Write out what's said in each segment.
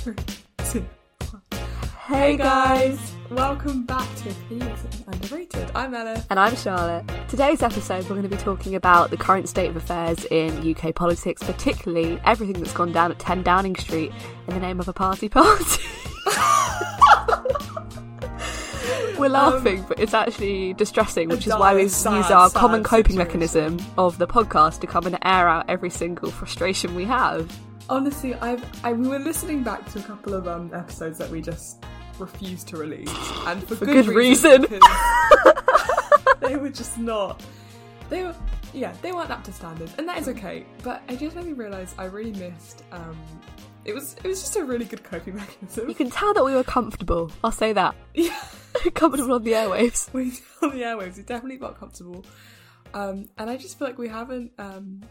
Three, two, one. Hey guys, welcome back to Opinions Underrated. I'm Ella. And I'm Charlotte. Today's episode, we're going to be talking about the current state of affairs in UK politics, particularly everything that's gone down at 10 Downing Street in the name of a party party. We're laughing, um, but it's actually distressing, which is why we use our common coping situation. mechanism of the podcast to come and air out every single frustration we have. Honestly, I've I, we were listening back to a couple of um, episodes that we just refused to release, and for, for good, good, reason. reason they were just not. They were yeah, they weren't up to standard, and that is okay. But it just made me realise I really missed um, it was it was just a really good coping mechanism. You can tell that we were comfortable. I'll say that. Yeah, comfortable on the airwaves. We on the airwaves. We definitely got comfortable. Um, and I just feel like we haven't um,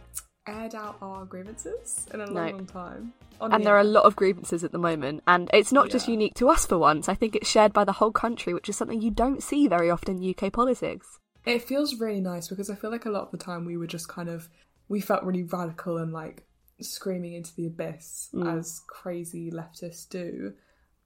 aired out our grievances in a long, no. long time. and the there air. are a lot of grievances at the moment, and it's not yeah. just unique to us for once. I think it's shared by the whole country, which is something you don't see very often in UK politics. It feels really nice because I feel like a lot of the time we were just kind of we felt really radical and like screaming into the abyss mm. as crazy leftists do.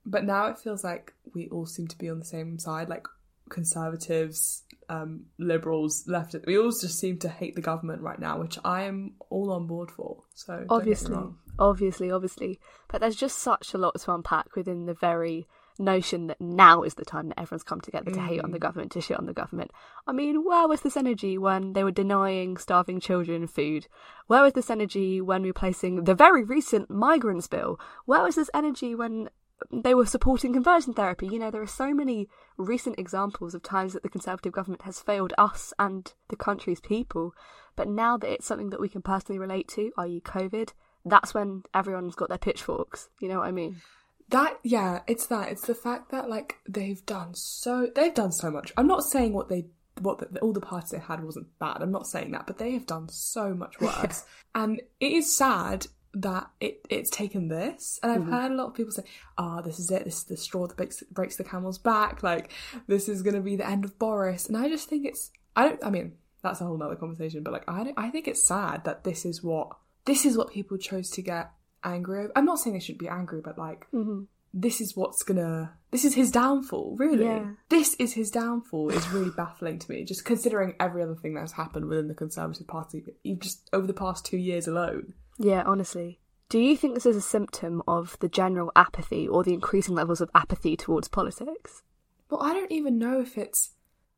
But now it feels like we all seem to be on the same side, like conservatives, um, liberals, left. We all just seem to hate the government right now, which I am all on board for. So obviously, obviously, obviously, but there's just such a lot to unpack within the very notion that now is the time that everyone's come together to mm. hate on the mm. government, to shit on the government. I mean, where was this energy when they were denying starving children food? Where was this energy when replacing the very recent migrants bill? Where was this energy when they were supporting conversion therapy? You know, there are so many recent examples of times that the Conservative government has failed us and the country's people. But now that it's something that we can personally relate to, i.e., COVID, that's when everyone's got their pitchforks. You know what I mean? That yeah, it's that. It's the fact that like they've done so they've done so much. I'm not saying what they what the, all the parties they had wasn't bad. I'm not saying that, but they have done so much worse. and it is sad that it it's taken this. And I've mm-hmm. heard a lot of people say, "Ah, oh, this is it. This is the straw that breaks breaks the camel's back. Like this is going to be the end of Boris." And I just think it's I don't I mean, that's a whole nother conversation, but like I don't, I think it's sad that this is what this is what people chose to get angry over. I'm not saying they shouldn't be angry, but like mm-hmm. this is what's gonna this is his downfall, really. Yeah. This is his downfall is really baffling to me, just considering every other thing that's happened within the Conservative Party, just over the past two years alone. Yeah, honestly. Do you think this is a symptom of the general apathy or the increasing levels of apathy towards politics? Well, I don't even know if it's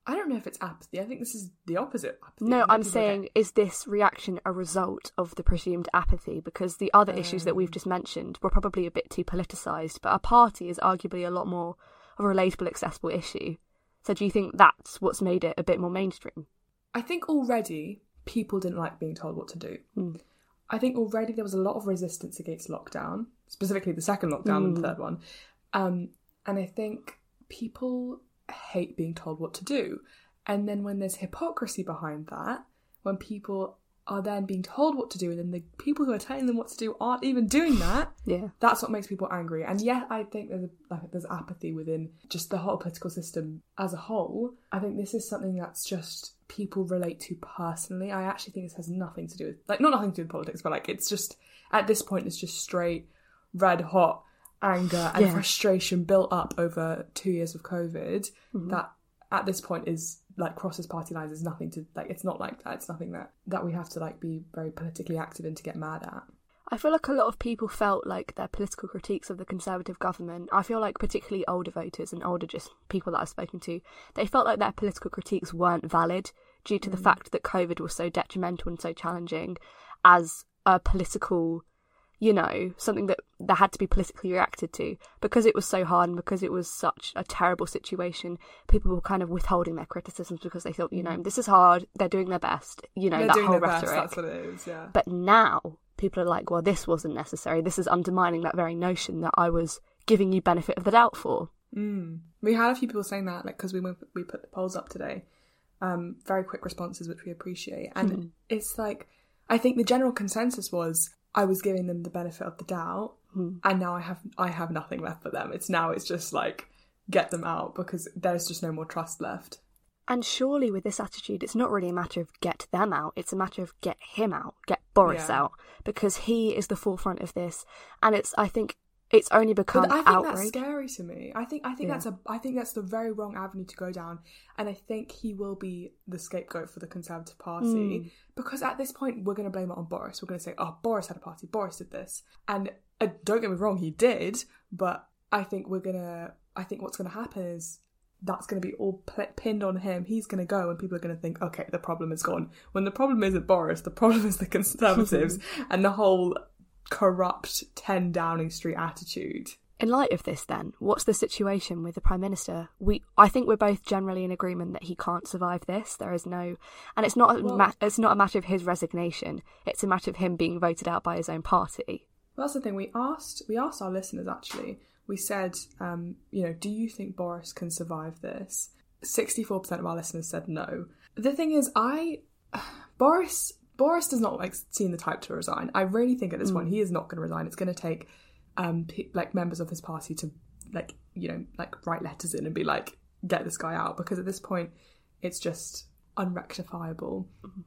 I don't know if it's apathy. I think this is the opposite. Apathy. No, I'm saying, get... is this reaction a result of the presumed apathy? Because the other um... issues that we've um. just mentioned were probably a bit too politicised, but a party is arguably a lot more of a relatable, accessible issue. So do you think that's what's made it a bit more mainstream? I think already people didn't like being told what to do. Mm. I think already there was a lot of resistance against lockdown, specifically the second lockdown mm. and the hmm. third one. Um, and I think people hate being told what to do. And then when there's hypocrisy behind that, when people are then being told what to do and then the people who are telling them what to do aren't even doing that yeah that's what makes people angry and yet i think there's a, like, there's apathy within just the whole political system as a whole i think this is something that's just people relate to personally i actually think this has nothing to do with like not nothing to do with politics but like it's just at this point it's just straight red hot anger and yeah. frustration built up over two years of COVID mm-hmm. that at this point is like crosses party lines is nothing to like it's not like that it's nothing that that we have to like be very politically active in to get mad at I feel like a lot of people felt like their political critiques of the Conservative government, I feel like particularly older voters and older just people that I've spoken to, they felt like their political critiques weren't valid due to mm. the fact that COVID was so detrimental and so challenging as a political you know, something that, that had to be politically reacted to. Because it was so hard and because it was such a terrible situation, people were kind of withholding their criticisms because they thought, you know, mm. this is hard, they're doing their best, you know, they're that whole rhetoric. Best, that's what it is, yeah. But now people are like, well, this wasn't necessary. This is undermining that very notion that I was giving you benefit of the doubt for. Mm. We had a few people saying that, like, because we we put the polls up today. Um, very quick responses, which we appreciate, and mm. it's like I think the general consensus was I was giving them the benefit of the doubt, mm. and now I have I have nothing left for them. It's now it's just like get them out because there's just no more trust left. And surely with this attitude, it's not really a matter of get them out, it's a matter of get him out, get Boris yeah. out, because he is the forefront of this. And it's, I think, it's only become But I think outrage. that's scary to me. I think I think Yeah. that's a I think that's the very wrong avenue to go down, and I think he will be the scapegoat for the Conservative Party Hmm. because at this point we're going to blame it on Boris. We're going to say, "Oh, Boris had a party. Boris did this," and uh, don't get me wrong, he did. But I think we're gonna. I think what's going to happen is that's going to be all p- pinned on him. He's going to go, and people are going to think, "Okay, the problem is gone." When the problem isn't Boris, the problem is the Conservatives and the whole corrupt 10 Downing Street attitude. In light of this, then, what's the situation with the Prime Minister? We, I think we're both generally in agreement that he can't survive this. There is no, and it's not, a Well- ma- it's not a matter of his resignation. It's a matter of him being voted out by his own party. Well, that's the thing. We asked we asked our listeners actually. We said, um, you know, do you think Boris can survive this? Sixty four percent of our listeners said no. The thing is, I Boris Boris does not like seem the type to resign. I really think at this point he is not going to resign. It's going to take um pe- like members of his party to like you know like write letters in and be like get this guy out because at this point it's just unrectifiable.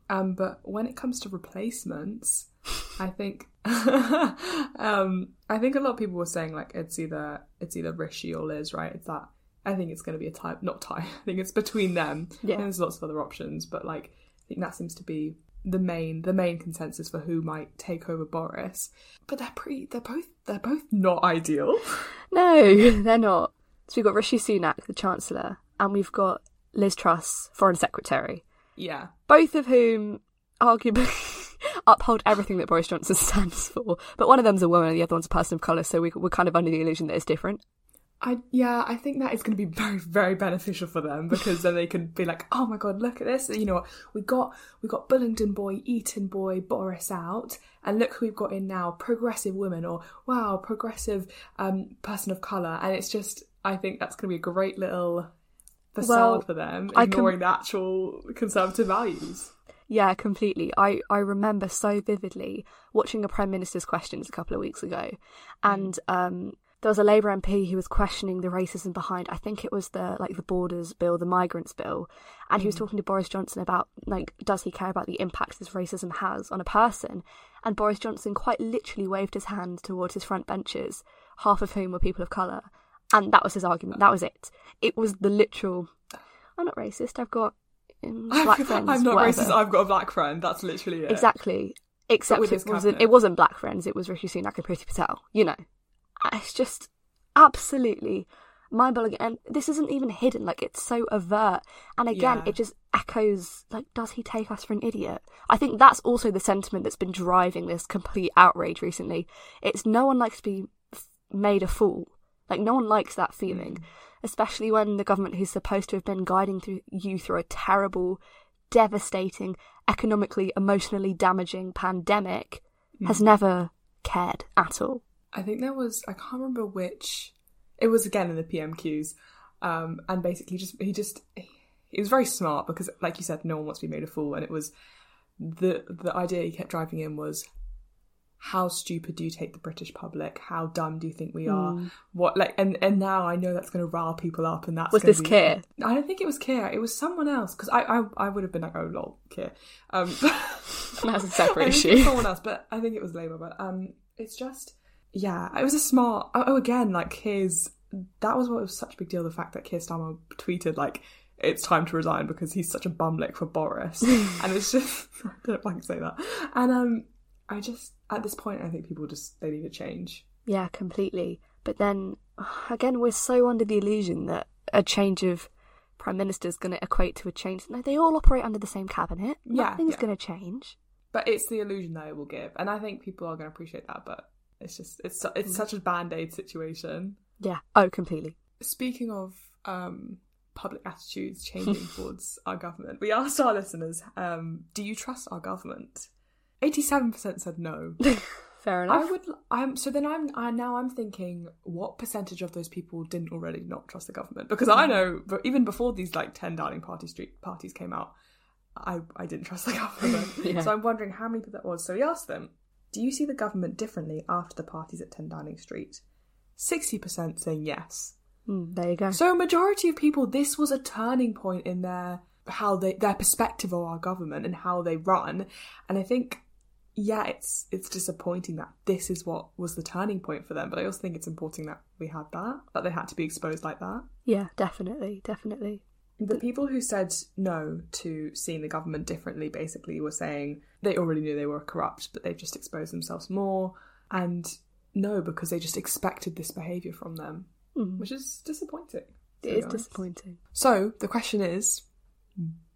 Um, but when it comes to replacements, I think um, I think a lot of people were saying like it's either it's either Rishi or Liz, right? It's that I think it's going to be a tie, not tie. I think it's between them. Yeah. And there's lots of other options, but like I think that seems to be the main the main consensus for who might take over Boris. But they're pretty. They're both they're both not ideal. No, they're not. So we've got Rishi Sunak, the Chancellor, and we've got Liz Truss, Foreign Secretary, Yeah. both of whom arguably uphold everything that Boris Johnson stands for. But one of them's a woman and the other one's a person of colour, so we, we're kind of under the illusion that it's different. I yeah, I think that is going to be very very beneficial for them because then they can be like, oh my god, look at this! You know what? We got we got Bullingdon boy, Eton boy, Boris out, and look who we've got in now: progressive women, or wow, progressive um, person of color. And it's just, I think that's going to be a great little facade Well, for them, ignoring the actual conservative values. Yeah, completely. I, I remember so vividly watching a Prime Minister's questions a couple of weeks ago, and um, there was a Labour MP who was questioning the racism behind. I think it was the like the borders bill, the migrants bill, and he was talking to Boris Johnson about like does he care about the impact this racism has on a person? And Boris Johnson quite literally waved his hand towards his front benches, half of whom were people of colour, and that was his argument. That was it. It was the literal. I'm not racist. I've got black friends. I'm not whatever." racist. I've got a black friend. That's literally it. Exactly. Except it wasn't. cabinet. It wasn't Black Friends. It was Rishi Sunak and Priti Patel. You know, uh, it's just absolutely mind-blowing. And this isn't even hidden. Like it's so overt. And again, Yeah. it just echoes. Like, does he take us for an idiot? I think that's also the sentiment that's been driving this complete outrage recently. It's no one likes to be made a fool. Like no one likes that feeling, especially when the government who's supposed to have been guiding through you through a terrible, devastating, economically, emotionally damaging pandemic has never cared at all. I think there was I can't remember which it was again in the PMQs, um, and basically just he just he was very smart because like you said, no one wants to be made a fool, and it was the the idea he kept driving in was how stupid do you take the British public? How dumb do you think we are? What like and and now I know that's going to rile people up, and that's Was this be- Keir? I don't think it was Keir. It was someone else because I, I I would have been like oh lol Keir. Um, That's a separate issue. someone else, but I think it was Labour. But um, it's just yeah, it was a smart. Oh, oh, again, like his that was what was such a big deal. The fact that Keir Starmer tweeted like it's time to resign because he's such a bumlick for Boris, and it's just I don't know if I can say that. And um, I just at this point I think people just they need a change. Yeah, completely. But then again, we're so under the illusion that a change of prime minister is going to equate to a change. No, they all operate under the same cabinet. Yeah, Nothing's yeah. going to change. But it's the illusion that it will give, and I think people are going to appreciate that. But it's just it's it's such a band aid situation. Yeah. Oh, completely. Speaking of um, public attitudes changing towards our government, we asked our listeners, um, "Do you trust our government?" Eighty-seven percent said no. Fair enough. I would. I'm so then I'm. I now I'm thinking, what percentage of those people didn't already not trust the government? Because I know, but even before these like ten Downing Party Street parties came out, I I didn't trust the government. Yeah. So I'm wondering how many people that was. So we asked them, "Do you see the government differently after the parties at ten Downing Street?" Sixty percent saying yes. Mm, there you go. So a majority of people, this was a turning point in their how they their perspective of our government and how they run. And I think, yeah, it's it's disappointing that this is what was the turning point for them. But I also think it's important that we had that, that they had to be exposed like that. Yeah, definitely, definitely. The people who said no to seeing the government differently basically were saying they already knew they were corrupt, but they've just exposed themselves more. And no, because they just expected this behaviour from them, Mm. which is disappointing. It is honest. disappointing. So the question is,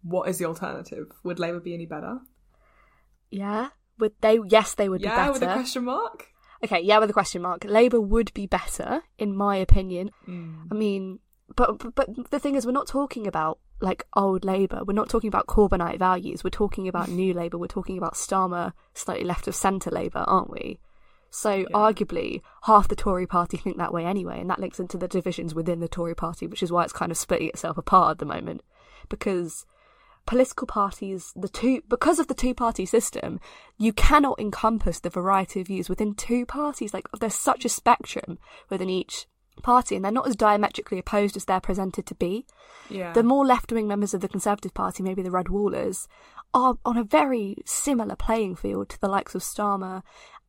what is the alternative? Would Labour be any better? Yeah, would they? Yes, they would yeah, be better. Yeah, with a question mark. Okay, yeah, with a question mark. Labour would be better, in my opinion. Hmm. I mean, but, but but the thing is, we're not talking about like old Labour. We're not talking about Corbynite values. We're talking about new Labour. We're talking about Starmer, slightly left of centre Labour, aren't we? So arguably, half the Tory party think that way anyway, and that links into the divisions within the Tory party, which is why it's kind of splitting itself apart at the moment, because political parties, the two, because of the two party system, you cannot encompass the variety of views within two parties. Like, there's such a spectrum within each party, and they're not as diametrically opposed as they're presented to be. Yeah. The more left wing members of the Conservative Party, maybe the Red Wallers, are on a very similar playing field to the likes of Starmer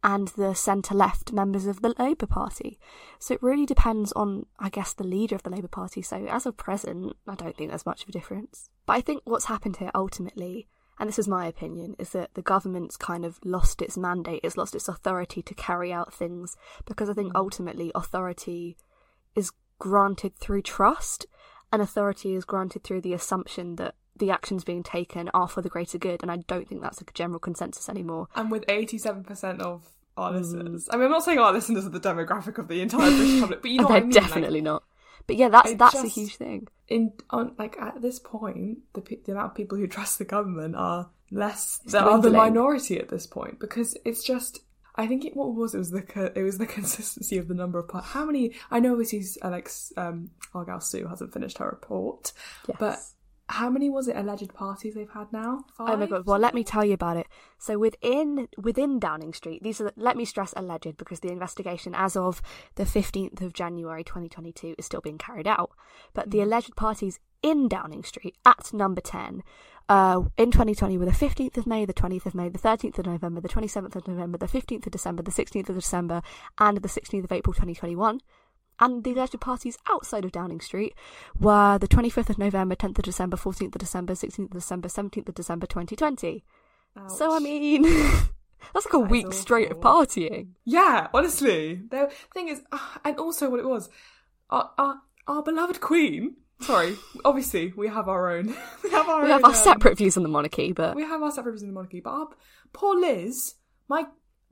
and the centre left members of the Labour Party. So it really depends on, I guess, the leader of the Labour Party. So as of present, I don't think there's much of a difference. But I think what's happened here ultimately, and this is my opinion, is that the government's kind of lost its mandate, it's lost its authority to carry out things, because I think mm. ultimately authority is granted through trust, and authority is granted through the assumption that the actions being taken are for the greater good, and I don't think that's a general consensus anymore. and with 87% of our Mm. listeners. I mean, I'm not saying our listeners are the demographic of the entire British public, but you know what they're I mean. definitely not. But yeah, that's it that's a huge thing. Like, in on like at this point, the the amount of people who trust the government are less. It's They are the minority at this point because it's just. I think it what was it was the it was the consistency of the number of. How many? I know obviously Alex um, Argyle Sue hasn't finished her report, Yes. but how many was it alleged parties they've had now? Five. Oh my god! Well, let me tell you about it. So within within Downing Street, these are let me stress alleged because the investigation, as of the fifteenth of January, twenty twenty two, is still being carried out. But the alleged parties in Downing Street at number ten, uh, in twenty twenty were the fifteenth of May, the twentieth of May, the thirteenth of November, the twenty seventh of November, the fifteenth of December, the sixteenth of December, and the sixteenth of April, twenty twenty one. And the alleged parties outside of Downing Street were the 25th of November, 10th of December, 14th of December, 16th of December, 17th of December 2020. So, I mean, that's like a That week straight of partying. Yeah, honestly. The thing is, ah, and also what it was, our, our, our beloved Queen. Sorry, obviously we have our own. We have our We own, have our um, separate views on the monarchy, but We have our separate views on the monarchy, but our poor Liz, my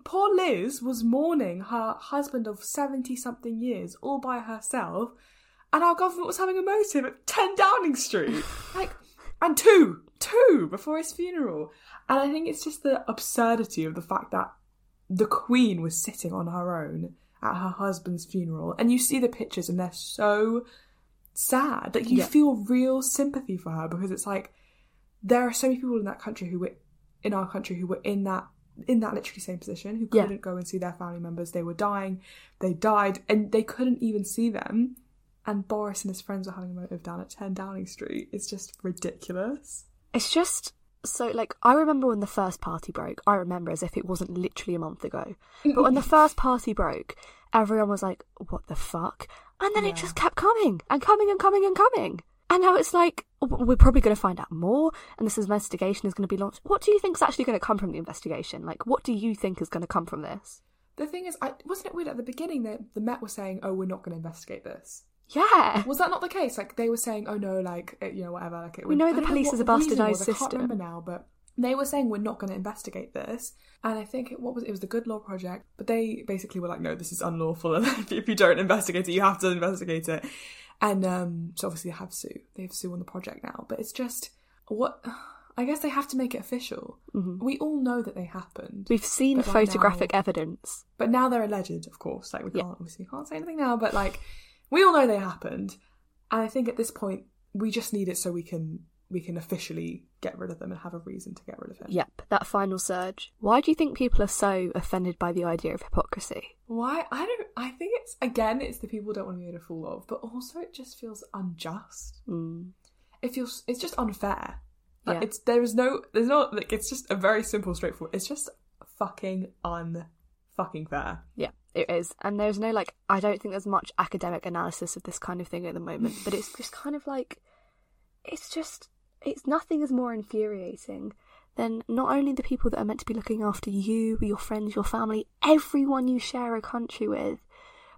poor Liz was mourning her husband of seventy something years all by herself, and our government was having a motive at ten Downing Street, like, and two, two before his funeral, and I think it's just the absurdity of the fact that the Queen was sitting on her own at her husband's funeral, and you see the pictures, and they're so sad. Like you Yeah. feel real sympathy for her because it's like there are so many people in that country who were in our country who were in that in that literally same position who couldn't go and see their family members. They were dying, they died, and they couldn't even see them. And Boris and his friends were having a motive down at 10 Downing Street. It's just ridiculous. it's just so like I remember when the first party broke. I remember as if it wasn't literally a month ago. But when the first party broke, everyone was like, "What the fuck?" And then Yeah. it just kept coming and coming and coming and coming. And now it's like we're probably going to find out more, and this investigation is going to be launched. What do you think is actually going to come from the investigation? Like, what do you think is going to come from this? The thing is, I, wasn't it weird at the beginning that the Met were saying, "Oh, we're not going to investigate this." Yeah, Was that not the case? Like they were saying, "Oh no, like it, you know, whatever." Like it We know I the police what is a bastardised was, I can't system. remember now, but they were saying we're not going to investigate this. And I think it, what was it? it was the Good Law Project, but they basically were like, "No, this is unlawful, and if you don't investigate it, you have to investigate it." And um, so obviously they have Sue. They have Sue on the project now, but it's just what. I guess they have to make it official. We all know that they happened. we've seen But, like, photographic now- evidence. But now they're alleged, of course. Like we Yeah. can't obviously can't say anything now, but like we all know they happened. And I think at this point we just need it so we can we can officially get rid of them and have a reason to get rid of him. Yep, that final surge. Why do you think people are so offended by the idea of hypocrisy? Why? I don't I think it's again it's the people don't want to be made a fool of, but also it just feels unjust. Mm. It feels it's just unfair. Like, Yeah. It's there is no there's not like it's just a very simple straightforward. It's just fucking unfucking fair. Yeah, it is. And there's no like I don't think there's much academic analysis of this kind of thing at the moment, but it's just kind of like it's just it's nothing is more infuriating than not only the people that are meant to be looking after you, your friends, your family, everyone you share a country with,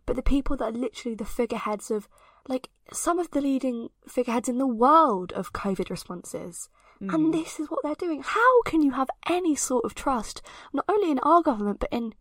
but the people that are literally the figureheads of like some of the leading figureheads in the world of COVID responses. And mm. this is what they're doing. How can you have any sort of trust, not only in our government, but in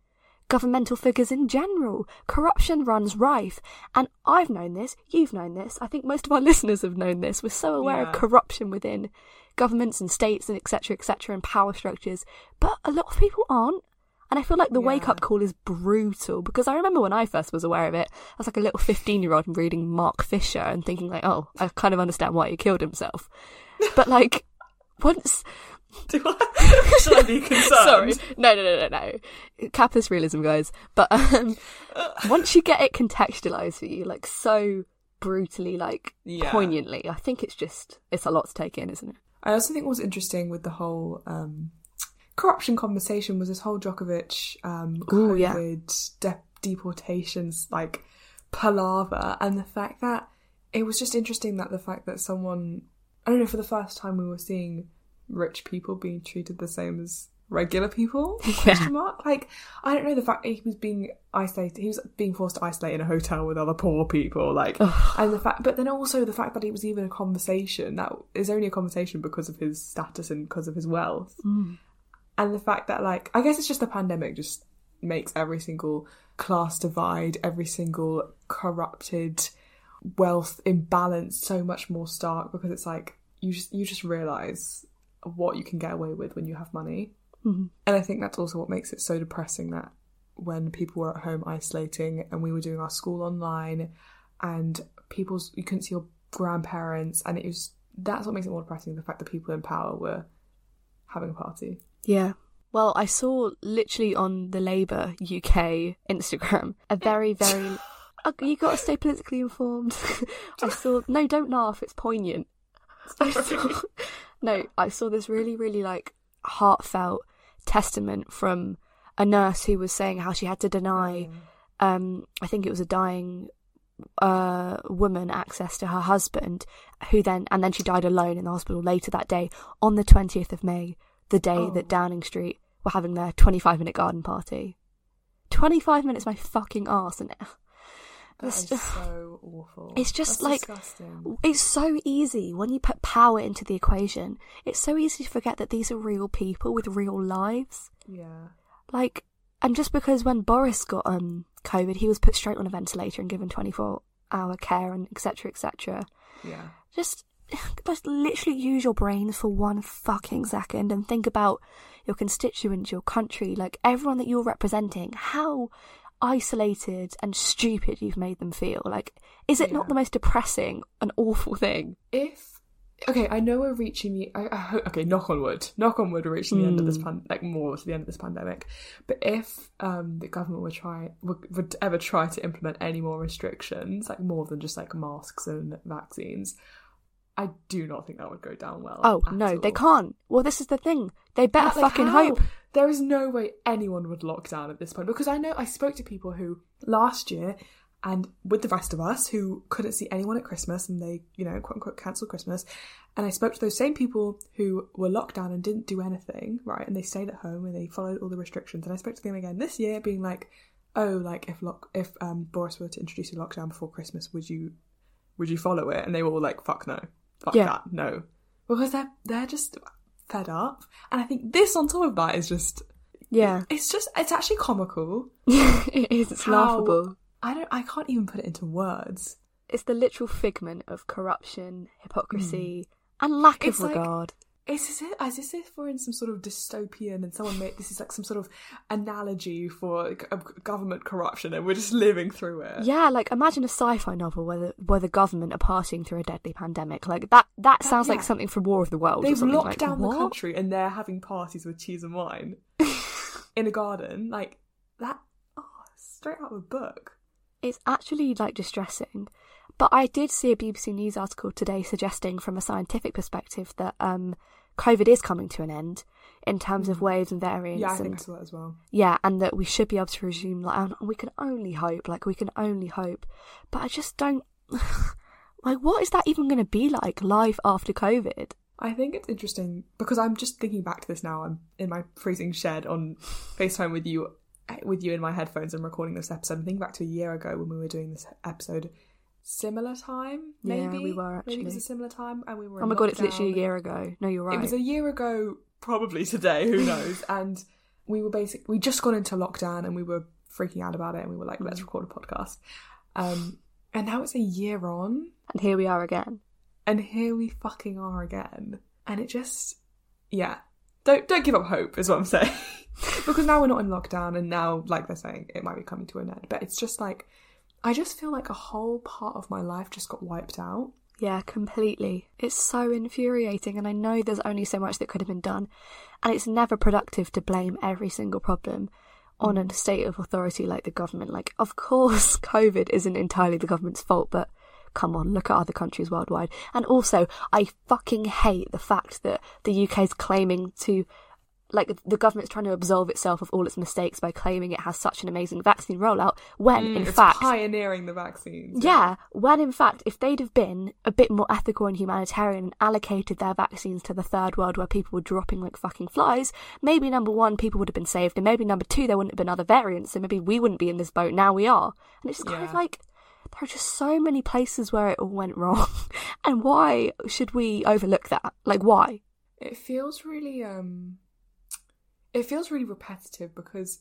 governmental figures in general? Corruption runs rife. And I've known this, you've known this, I think most of our listeners have known this. We're so aware Yeah. of corruption within governments and states and etc. etc. and power structures. But a lot of people aren't. And I feel like the wake up call is brutal because I remember when I first was aware of it, I was like a little 15 year old reading Mark Fisher and thinking, like, oh, I kind of understand why he killed himself. But like, once. Do I? Should I be concerned? Sorry. No, no, no, no, no. Capitalist realism, guys. But um, once you get it contextualized for you, like, so brutally, like, Yeah. poignantly, I think it's just, it's a lot to take in, isn't it? I also think what's interesting with the whole um, corruption conversation was this whole Djokovic um, Ooh, yeah. COVID de- deportations like palaver, and the fact that it was just interesting that the fact that someone I don't know for the first time we were seeing rich people being treated the same as regular people? Question mark? Like i don't know the fact that he was being isolated he was being forced to isolate in a hotel with other poor people like and the fact but then also the fact that it was even a conversation that is only a conversation because of his status and because of his wealth. Mm. And the fact that like i guess it's just the pandemic just makes every single class divide every single corrupted wealth imbalance so much more stark because it's like you just you just realize what you can get away with when you have money Mhm. and i think that's also what makes it so depressing that when people were at home isolating and we were doing our school online and people's you couldn't see your grandparents and it was that's what makes it more depressing the fact that people in power were having a party Yeah. Well, I saw literally on the Labour UK Instagram a very, very. You got to stay politically informed. I saw. No, don't laugh. It's poignant. I saw, no, I saw this really, really like heartfelt testament from a nurse who was saying how she had to deny. Um, I think it was a dying uh woman access to her husband who then and then she died alone in the hospital later that day on the 20th of May the day Oh. that Downing Street were having their 25 minute garden party 25 minutes my fucking arse and That It's is just- so awful. it's just That's like disgusting. it's so easy when you put power into the equation it's so easy to forget that these are real people with real lives yeah. like and just because when Boris got um COVID he was put straight on a ventilator and given 24 hour care and etc etc Yeah. just just literally use your brains for one fucking second and think about your constituents, your country, like everyone that you're representing, how isolated and stupid you've made them feel. Like, is it not the most depressing and awful thing? If okay, I know we're reaching the. I, I hope, okay, knock on wood. Knock on wood. We're reaching the end of this Hmm. pan, like more to the end of this pandemic. But if um the government would try would, would ever try to implement any more restrictions, like more than just like masks and vaccines, I do not think that would go down well. Oh, no, they can't. Well, this is the thing. They better Like, fucking how? hope. There is no way anyone would lock down at this point because I know I spoke to people who last year and with the rest of us who couldn't see anyone at Christmas and they, you know, quote unquote cancelled Christmas. And I spoke to those same people who were locked down and didn't do anything, right? And they stayed at home and they followed all the restrictions. And I spoke to them again this year being like, oh, like if lock if um Boris were to introduce a lockdown before Christmas, would you would you follow it? And they were all like, fuck no. Fuck Yeah. that, no. Because they're they're just fed up. And I think this on top of that is just Yeah. it's just it's actually comical. it is. It's How- laughable. I don't I can't even put it into words. It's the literal figment of corruption, hypocrisy, hmm. and lack. It's of like- regard. It's as if, as if we're in some sort of dystopian and someone made this is like some sort of analogy for government corruption and we're just living through it. Yeah, like imagine a sci-fi novel where the, where the government are passing through a deadly pandemic. Like that that sounds like yeah. something from War of the Worlds. or They've locked like, down what? the country and they're having parties with cheese and wine in a garden. Like that oh, straight out of a book. It's actually like distressing. But I did see a BBC News article today suggesting, from a scientific perspective, that um, COVID is coming to an end in terms of waves and variants. Mm. Yeah, I and, think so as well. yeah, and that we should be able to resume. Like, and we can only hope. Like, we can only hope. But I just don't. like, what is that even going to be like? Life after COVID? I think it's interesting because I'm just thinking back to this now. I'm in my freezing shed on FaceTime with you, with you in my headphones and recording this episode. I'm thinking back to a year ago when we were doing this episode. Similar time, Yeah, maybe we were, Maybe it was a actually. similar time, and we were. Oh my god, it's literally a year ago. No, you're right. It was a year ago, probably today. Who knows? and we were basic. We just gone into lockdown, and we were freaking out about it, and we were like, "Let's Mm. record a podcast." Um, and now it's a year on, and here we are again. and here we fucking are again. And it just, yeah, don't don't give up hope is what I'm saying. because now we're not in lockdown, and now, like they're saying, it might be coming to an end. But it's just like, I just feel like a whole part of my life just got wiped out. Yeah, completely. It's so infuriating, and I know there's only so much that could have been done, and it's never productive to blame every single problem on a mm. state of authority like the government. Like, of course, COVID isn't entirely the government's fault, but come on, look at other countries worldwide. And also, I fucking hate the fact that the UK is claiming to. Like the government's trying to absolve itself of all its mistakes by claiming it has such an amazing vaccine rollout, when in Mm, it's fact pioneering the vaccines. yeah, when in fact, if they'd have been a bit more ethical and humanitarian and allocated their vaccines to the third world where people were dropping like fucking flies, maybe number one, people would have been saved, and maybe number two, there wouldn't have been other variants, so maybe we wouldn't be in this boat. Now we are. And it's kind of like, there are just so many places where it all went wrong. and why should we overlook that? Like, why? It feels really um it feels really repetitive because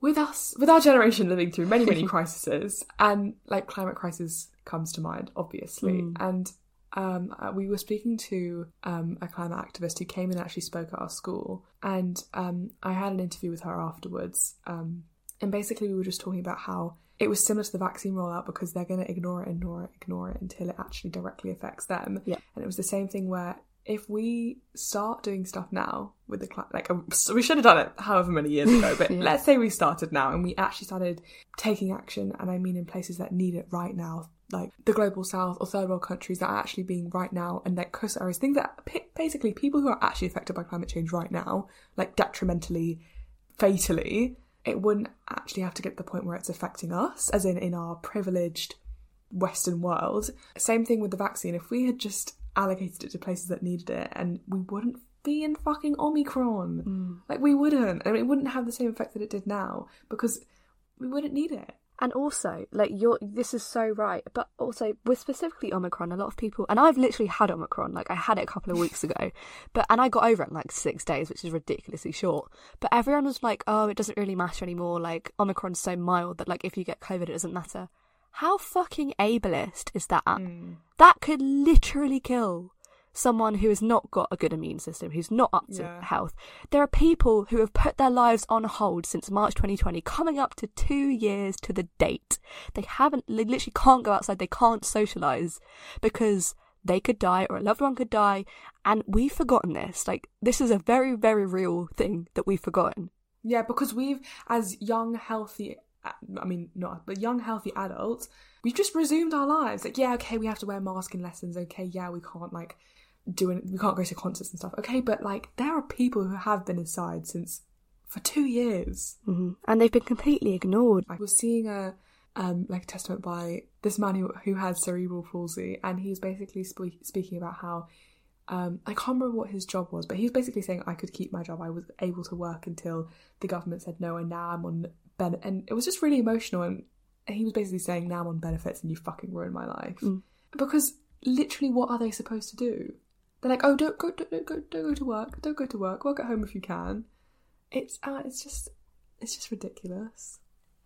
with us with our generation living through many, many crises and like climate crisis comes to mind, obviously. Mm. And um uh, we were speaking to um a climate activist who came and actually spoke at our school and um I had an interview with her afterwards. Um and basically we were just talking about how it was similar to the vaccine rollout because they're going to ignore it, ignore it, ignore it until it actually directly affects them. Yeah. And it was the same thing where if we start doing stuff now with the cli like um, we should have done it however many years ago, but Yeah. let's say we started now and we actually started taking action, and I mean in places that need it right now, like the global south or third world countries that are actually being right now, and like coastal areas, things that basically people who are actually affected by climate change right now, like detrimentally, fatally, it wouldn't actually have to get to the point where it's affecting us, as in in our privileged Western world. Same thing with the vaccine. If we had just allocated it to places that needed it, and we wouldn't be in fucking Omicron, mm. like we wouldn't, I and it wouldn't have the same effect that it did now because we wouldn't need it. And also, like you're, this is so right. But also, with specifically Omicron, a lot of people, and I've literally had Omicron. Like I had it a couple of weeks ago, but and I got over it in like six days, which is ridiculously short. But everyone was like, "Oh, it doesn't really matter anymore. Like Omicron's so mild that like if you get COVID, it doesn't matter." How fucking ableist is that? Mm. That could literally kill someone who has not got a good immune system, who's not up to Yeah. health. There are people who have put their lives on hold since March 2020, coming up to two years to the date. They haven't, they literally can't go outside, they can't socialise because they could die or a loved one could die. And we've forgotten this. Like, this is a very, very real thing that we've forgotten. Yeah, because we've, as young, healthy, I mean, not, but young, healthy adults, we've just resumed our lives. Like, yeah, okay, we have to wear masks in lessons. Okay, yeah, we can't, like, do it, we can't go to concerts and stuff. Okay, but, like, there are people who have been inside since, for two years. hmm And they've been completely ignored. I was seeing a, um, like, a testament by this man who, who had cerebral palsy, and he was basically spe- speaking about how um, I can't remember what his job was, but he was basically saying I could keep my job. I was able to work until the government said no, and now I'm on ben. And it was just really emotional. And he was basically saying, "Now I'm on benefits, and you fucking ruined my life." Mm. Because literally, what are they supposed to do? They're like, "Oh, don't go, don't, don't go, don't go to work. Don't go to work. Work at home if you can." It's uh, it's just, it's just ridiculous.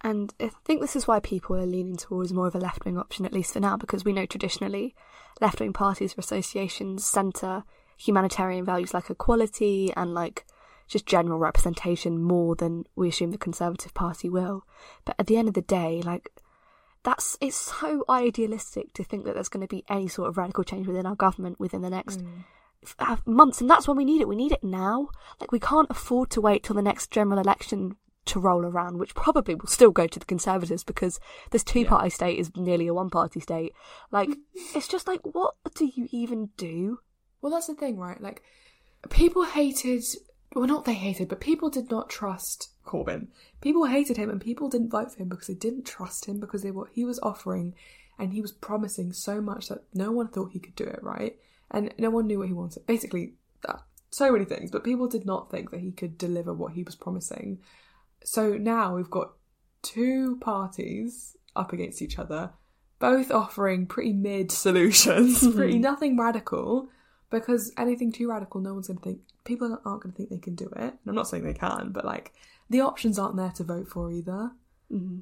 And I think this is why people are leaning towards more of a left wing option, at least for now, because we know traditionally left wing parties or associations centre humanitarian values like equality and like just general representation more than we assume the Conservative Party will. But at the end of the day, like, that's it's so idealistic to think that there's going to be any sort of radical change within our government within the next uh, months, and that's when we need it. We need it now. Like we can't afford to wait till the next general election to roll around, which probably will still go to the Conservatives because this two party state is nearly a one party state. Like it's just like what do you even do? Well, that's the thing, right? Like, people hated. Well, not they hated, but people did not trust Corbyn. People hated him, and people didn't vote for him because they didn't trust him because they what he was offering, and he was promising so much that no one thought he could do it, right? And no one knew what he wanted. Basically, that so many things, but people did not think that he could deliver what he was promising. So now we've got two parties up against each other, both offering pretty mid solutions, pretty nothing radical, because anything too radical, no one's going to think, people aren't going to think they can do it. And I'm not saying they can, but like, the options aren't there to vote for either. Mm-hmm.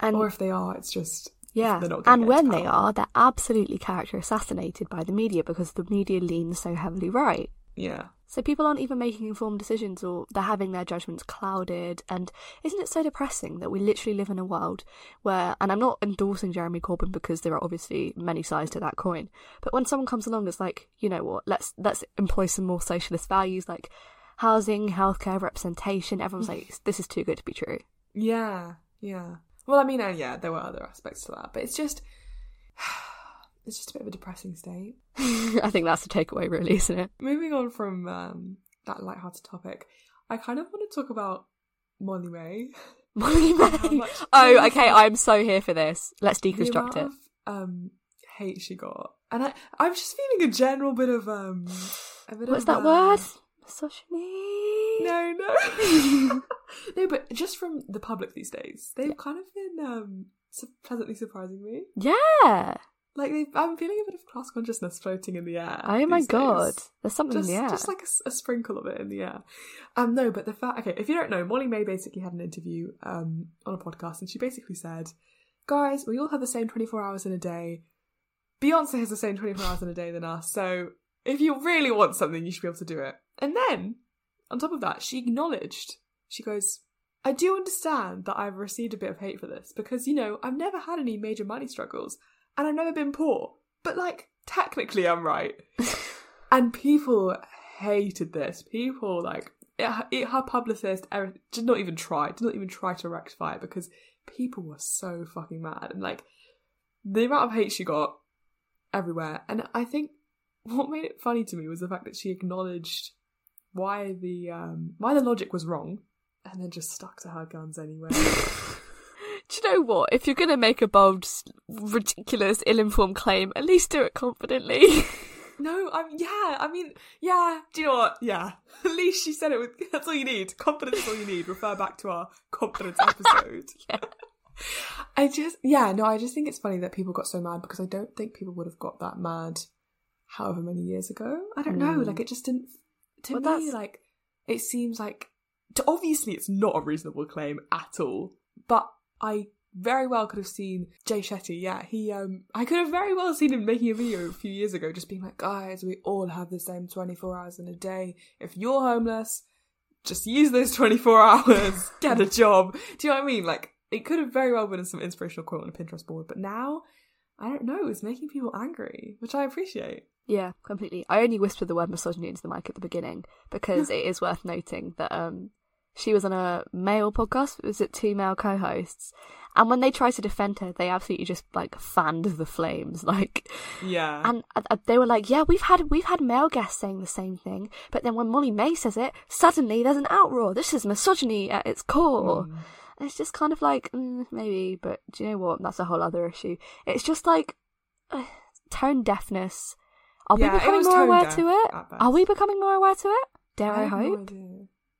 And Or if they are, it's just, yeah, they're not and when they are, they're absolutely character assassinated by the media because the media leans so heavily right. yeah. So people aren't even making informed decisions or they're having their judgments clouded. And isn't it so depressing that we literally live in a world where, and I'm not endorsing Jeremy Corbyn because there are obviously many sides to that coin, but when someone comes along it's like, you know what, let's, let's employ some more socialist values like housing, healthcare, representation, everyone's like, this is too good to be true. Yeah, yeah. Well, I mean, uh, yeah, there were other aspects to that, but it's just, it's just a bit of a depressing state. I think that's the takeaway really, isn't it? Moving on from um, that light-hearted topic, I kind of want to talk about Molly-Mae. Molly-Mae. much- Oh, okay, I'm so here for this. Let's deconstruct it. of um, hate she got, and I, I'm just feeling a general bit of um, a bit What's of, that uh, word? Misogyny? No, no, no. But just from the public these days, they've kind of been um, pleasantly surprising me. Yeah. Like I'm feeling a bit of class consciousness floating in the air. Oh my god. days. There's something Just, in the air. just like a sprinkle of it in the air. Um, no, but the fact, okay, if you don't know, Molly-Mae basically had an interview um on a podcast, and she basically said, "Guys, we all have the same 24 hours in a day. Beyonce has the same 24 hours in a day than us. So if you really want something, you should be able to do it." And then, on top of that, she acknowledged. She goes, "I do understand that I've received a bit of hate for this because you know I've never had any major money struggles." And I've never been poor. But like, technically, I'm right. and people hated this. People like it, it, her publicist did not even try. Did not even try to rectify it because people were so fucking mad and like the amount of hate she got everywhere. And I think what made it funny to me was the fact that she acknowledged why the um why the logic was wrong and then just stuck to her guns anyway. Know what? If you're going to make a bold, ridiculous, ill-informed claim, at least do it confidently. No, I'm yeah. I mean, yeah. Do you know what? Yeah. At least she said it with. That's all you need. Confidence is all you need. Refer back to our confidence episode. Yeah. I just yeah. No, I just think it's funny that people got so mad because I don't think people would have got that mad, however many years ago. I don't know. Mm. Like it just didn't. To Well, me, that's- like it seems like. To, obviously, it's not a reasonable claim at all. But I very well could have seen Jay Shetty. Yeah, he. Um, I could have very well seen him making a video a few years ago, just being like, "Guys, we all have the same twenty four hours in a day. If you're homeless, just use those twenty four hours. Get a job." Do you know what I mean? Like, it could have very well been some inspirational quote on a Pinterest board, but now. I don't know, it's making people angry, which I appreciate. yeah, completely. I only whispered the word misogyny into the mic at the beginning because it is worth noting that um, she was on a male podcast. Was it two male co-hosts? And when they tried to defend her, they absolutely just like fanned the flames. Like, Yeah. and uh, uh, they were like, "Yeah, we've had we've had male guests saying the same thing, but then when Molly-Mae says it, suddenly there's an outroar. This is misogyny at its core." Mm. And it's just kind of like mm, maybe, but do you know what? That's a whole other issue. It's just like uh, tone deafness. Are Yeah, we becoming more aware to it? Are we becoming more aware to it? Dare I, no hope? idea.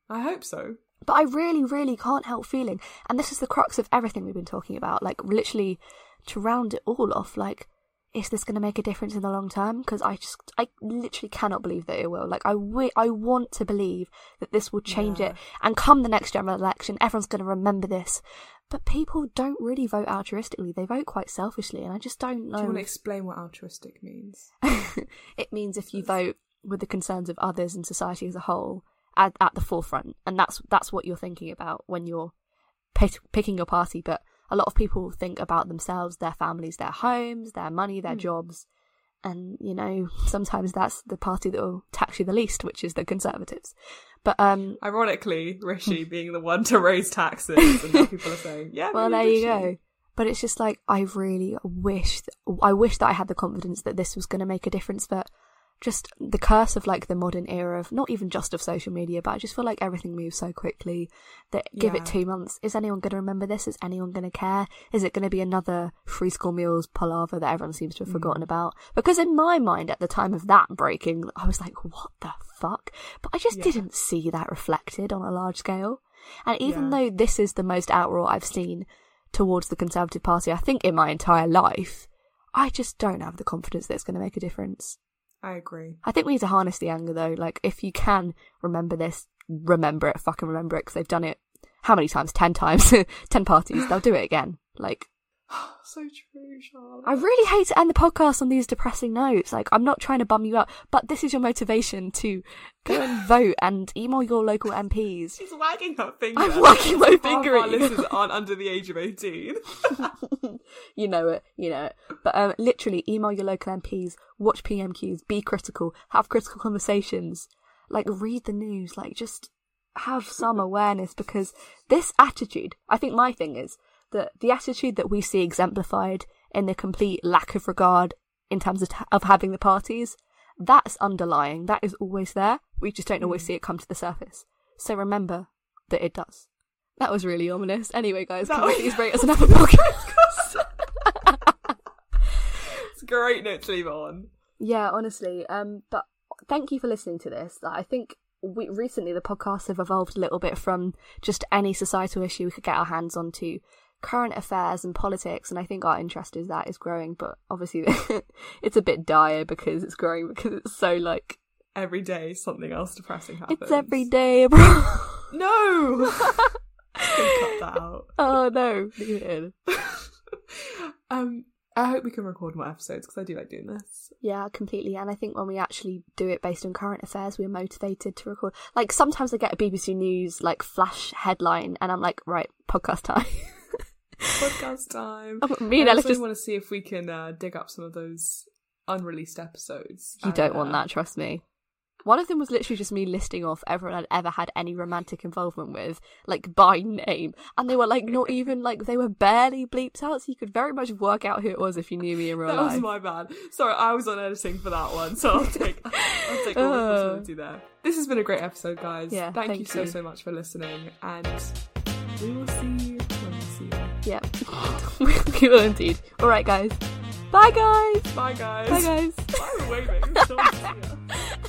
I hope so. But I really, really can't help feeling, and this is the crux of everything we've been talking about. Like literally, to round it all off, like is this going to make a difference in the long term? Because I just, I literally cannot believe that it will. Like, I, want to believe that this will change Yeah. it. And come the next general election, everyone's going to remember this. But people don't really vote altruistically. They vote quite selfishly. And I just don't know. Do you want to explain what altruistic means? it means if you vote with the concerns of others and society as a whole at, at the forefront. And that's, that's what you're thinking about when you're pick, picking your party. But a lot of people think about themselves, their families, their homes, their money, their Hmm. jobs. And, you know, sometimes that's the party that will tax you the least, which is the Conservatives. But, um, Ironically, Rishi being the one to raise taxes, and now people are saying, "Yeah, well, there you go. But it's just like, I really wish, I wish that I had the confidence that this was going to make a difference. But just the curse of like the modern era of not even just of social media, but I just feel like everything moves so quickly that give Yeah. it two months. Is anyone going to remember this? Is anyone going to care? Is it going to be another free school meals palaver that everyone seems to have mm. forgotten about? Because in my mind, at the time of that breaking, I was like, what the fuck? But I just Yeah. didn't see that reflected on a large scale. And even Yeah. though this is the most outroar I've seen towards the Conservative Party, I think in my entire life, I just don't have the confidence that it's going to make a difference. I agree. I think we need to harness the anger though. Like, if you can remember this, remember it, fucking remember it, because they've done it how many times? Ten times. Ten parties. They'll do it again. Like, so true, Charlotte. I really hate to end the podcast on these depressing notes. Like, I'm not trying to bum you up, but this is your motivation to go and vote and email your local MPs. She's wagging her finger. I'm wagging my finger our listeners aren't under the age of 18. you know it, you know it. But um, literally, email your local MPs, watch PMQs, be critical, have critical conversations, like read the news, like just have some awareness because this attitude, I think my thing is that the attitude that we see exemplified in the complete lack of regard in terms of, of having the parties, that's underlying, that is always there. We just don't always see it come to the surface. So remember that it does. That was really ominous. Anyway, guys, That can we was- please rate us another podcast? it's a great note to leave on. Yeah, honestly. Um, but thank you for listening to this. I think we recently the podcasts have evolved a little bit from just any societal issue we could get our hands on to current affairs and politics, and I think our interest is that is growing. But obviously, it's a bit dire because it's growing because it's so like Every day, something else depressing happens. it's every day, bro. No! Cut that out. oh no, leave it in. um, I hope we can record more episodes because I do like doing this. Yeah, completely. And I think when we actually do it based on current affairs, we're motivated to record. Like sometimes I get a BBC News like flash headline, and I'm like, right, podcast time. Podcast time. Me and I Elif just want to see if we can uh, dig up some of those unreleased episodes. You and, don't want uh, that, trust me. One of them was literally just me listing off everyone I'd ever had any romantic involvement with, like by name. And they were like not even like they were barely bleeped out, so you could very much work out who it was if you knew me in real That was life. my bad. Sorry, I was on editing for that one, so I'll take I'll take all Uh. responsibility there. This has been a great episode, guys. Yeah, thank, thank you so so much for listening, and we will see you we will indeed. Alright guys. Bye guys. Bye, guys. Bye guys. Bye. Still see ya.